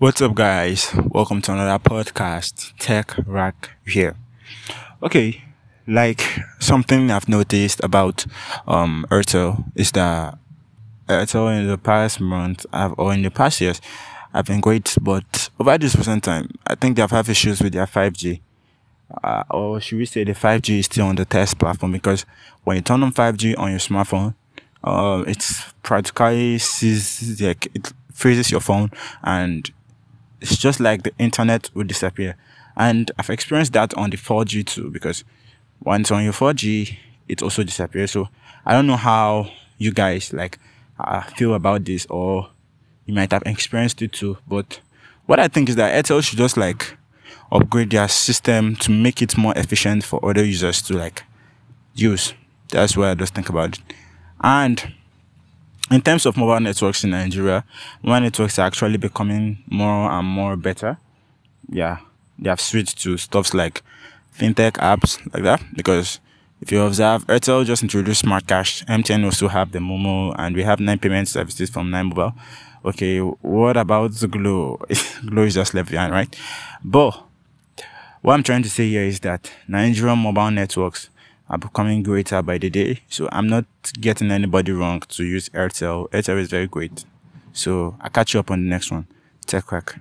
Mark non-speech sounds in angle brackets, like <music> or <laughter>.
What's up, guys? Welcome to another podcast, Tech Rack here. Okay, like something I've noticed about um Airtel is that Airtel in the past month have, or in the past years have been great, but over this recent time, I think they've had issues with their 5G. Uh, or should we say the 5G is still on the test platform because when you turn on 5G on your smartphone, uh, it's practically sees like it freezes your phone and it's just like the internet will disappear. And I've experienced that on the 4G too, because once on your 4G, it also disappears. So I don't know how you guys like uh, feel about this, or you might have experienced it too. But what I think is that Airtel should just like upgrade their system to make it more efficient for other users to like use. That's what I just think about it. And in terms of mobile networks in Nigeria, mobile networks are actually becoming more and more better. Yeah, they have switched to stuffs like fintech apps like that because if you observe, Airtel just introduced Smart Cash. MTN also have the Momo, and we have nine payment services from Nine Mobile. Okay, what about the Glo? <laughs> Glo is just left behind, right? But what I'm trying to say here is that Nigerian mobile networks are becoming greater by the day. So I'm not getting anybody wrong to use Airtel. Airtel is very great. So I'll catch you up on the next one. Tech Crack.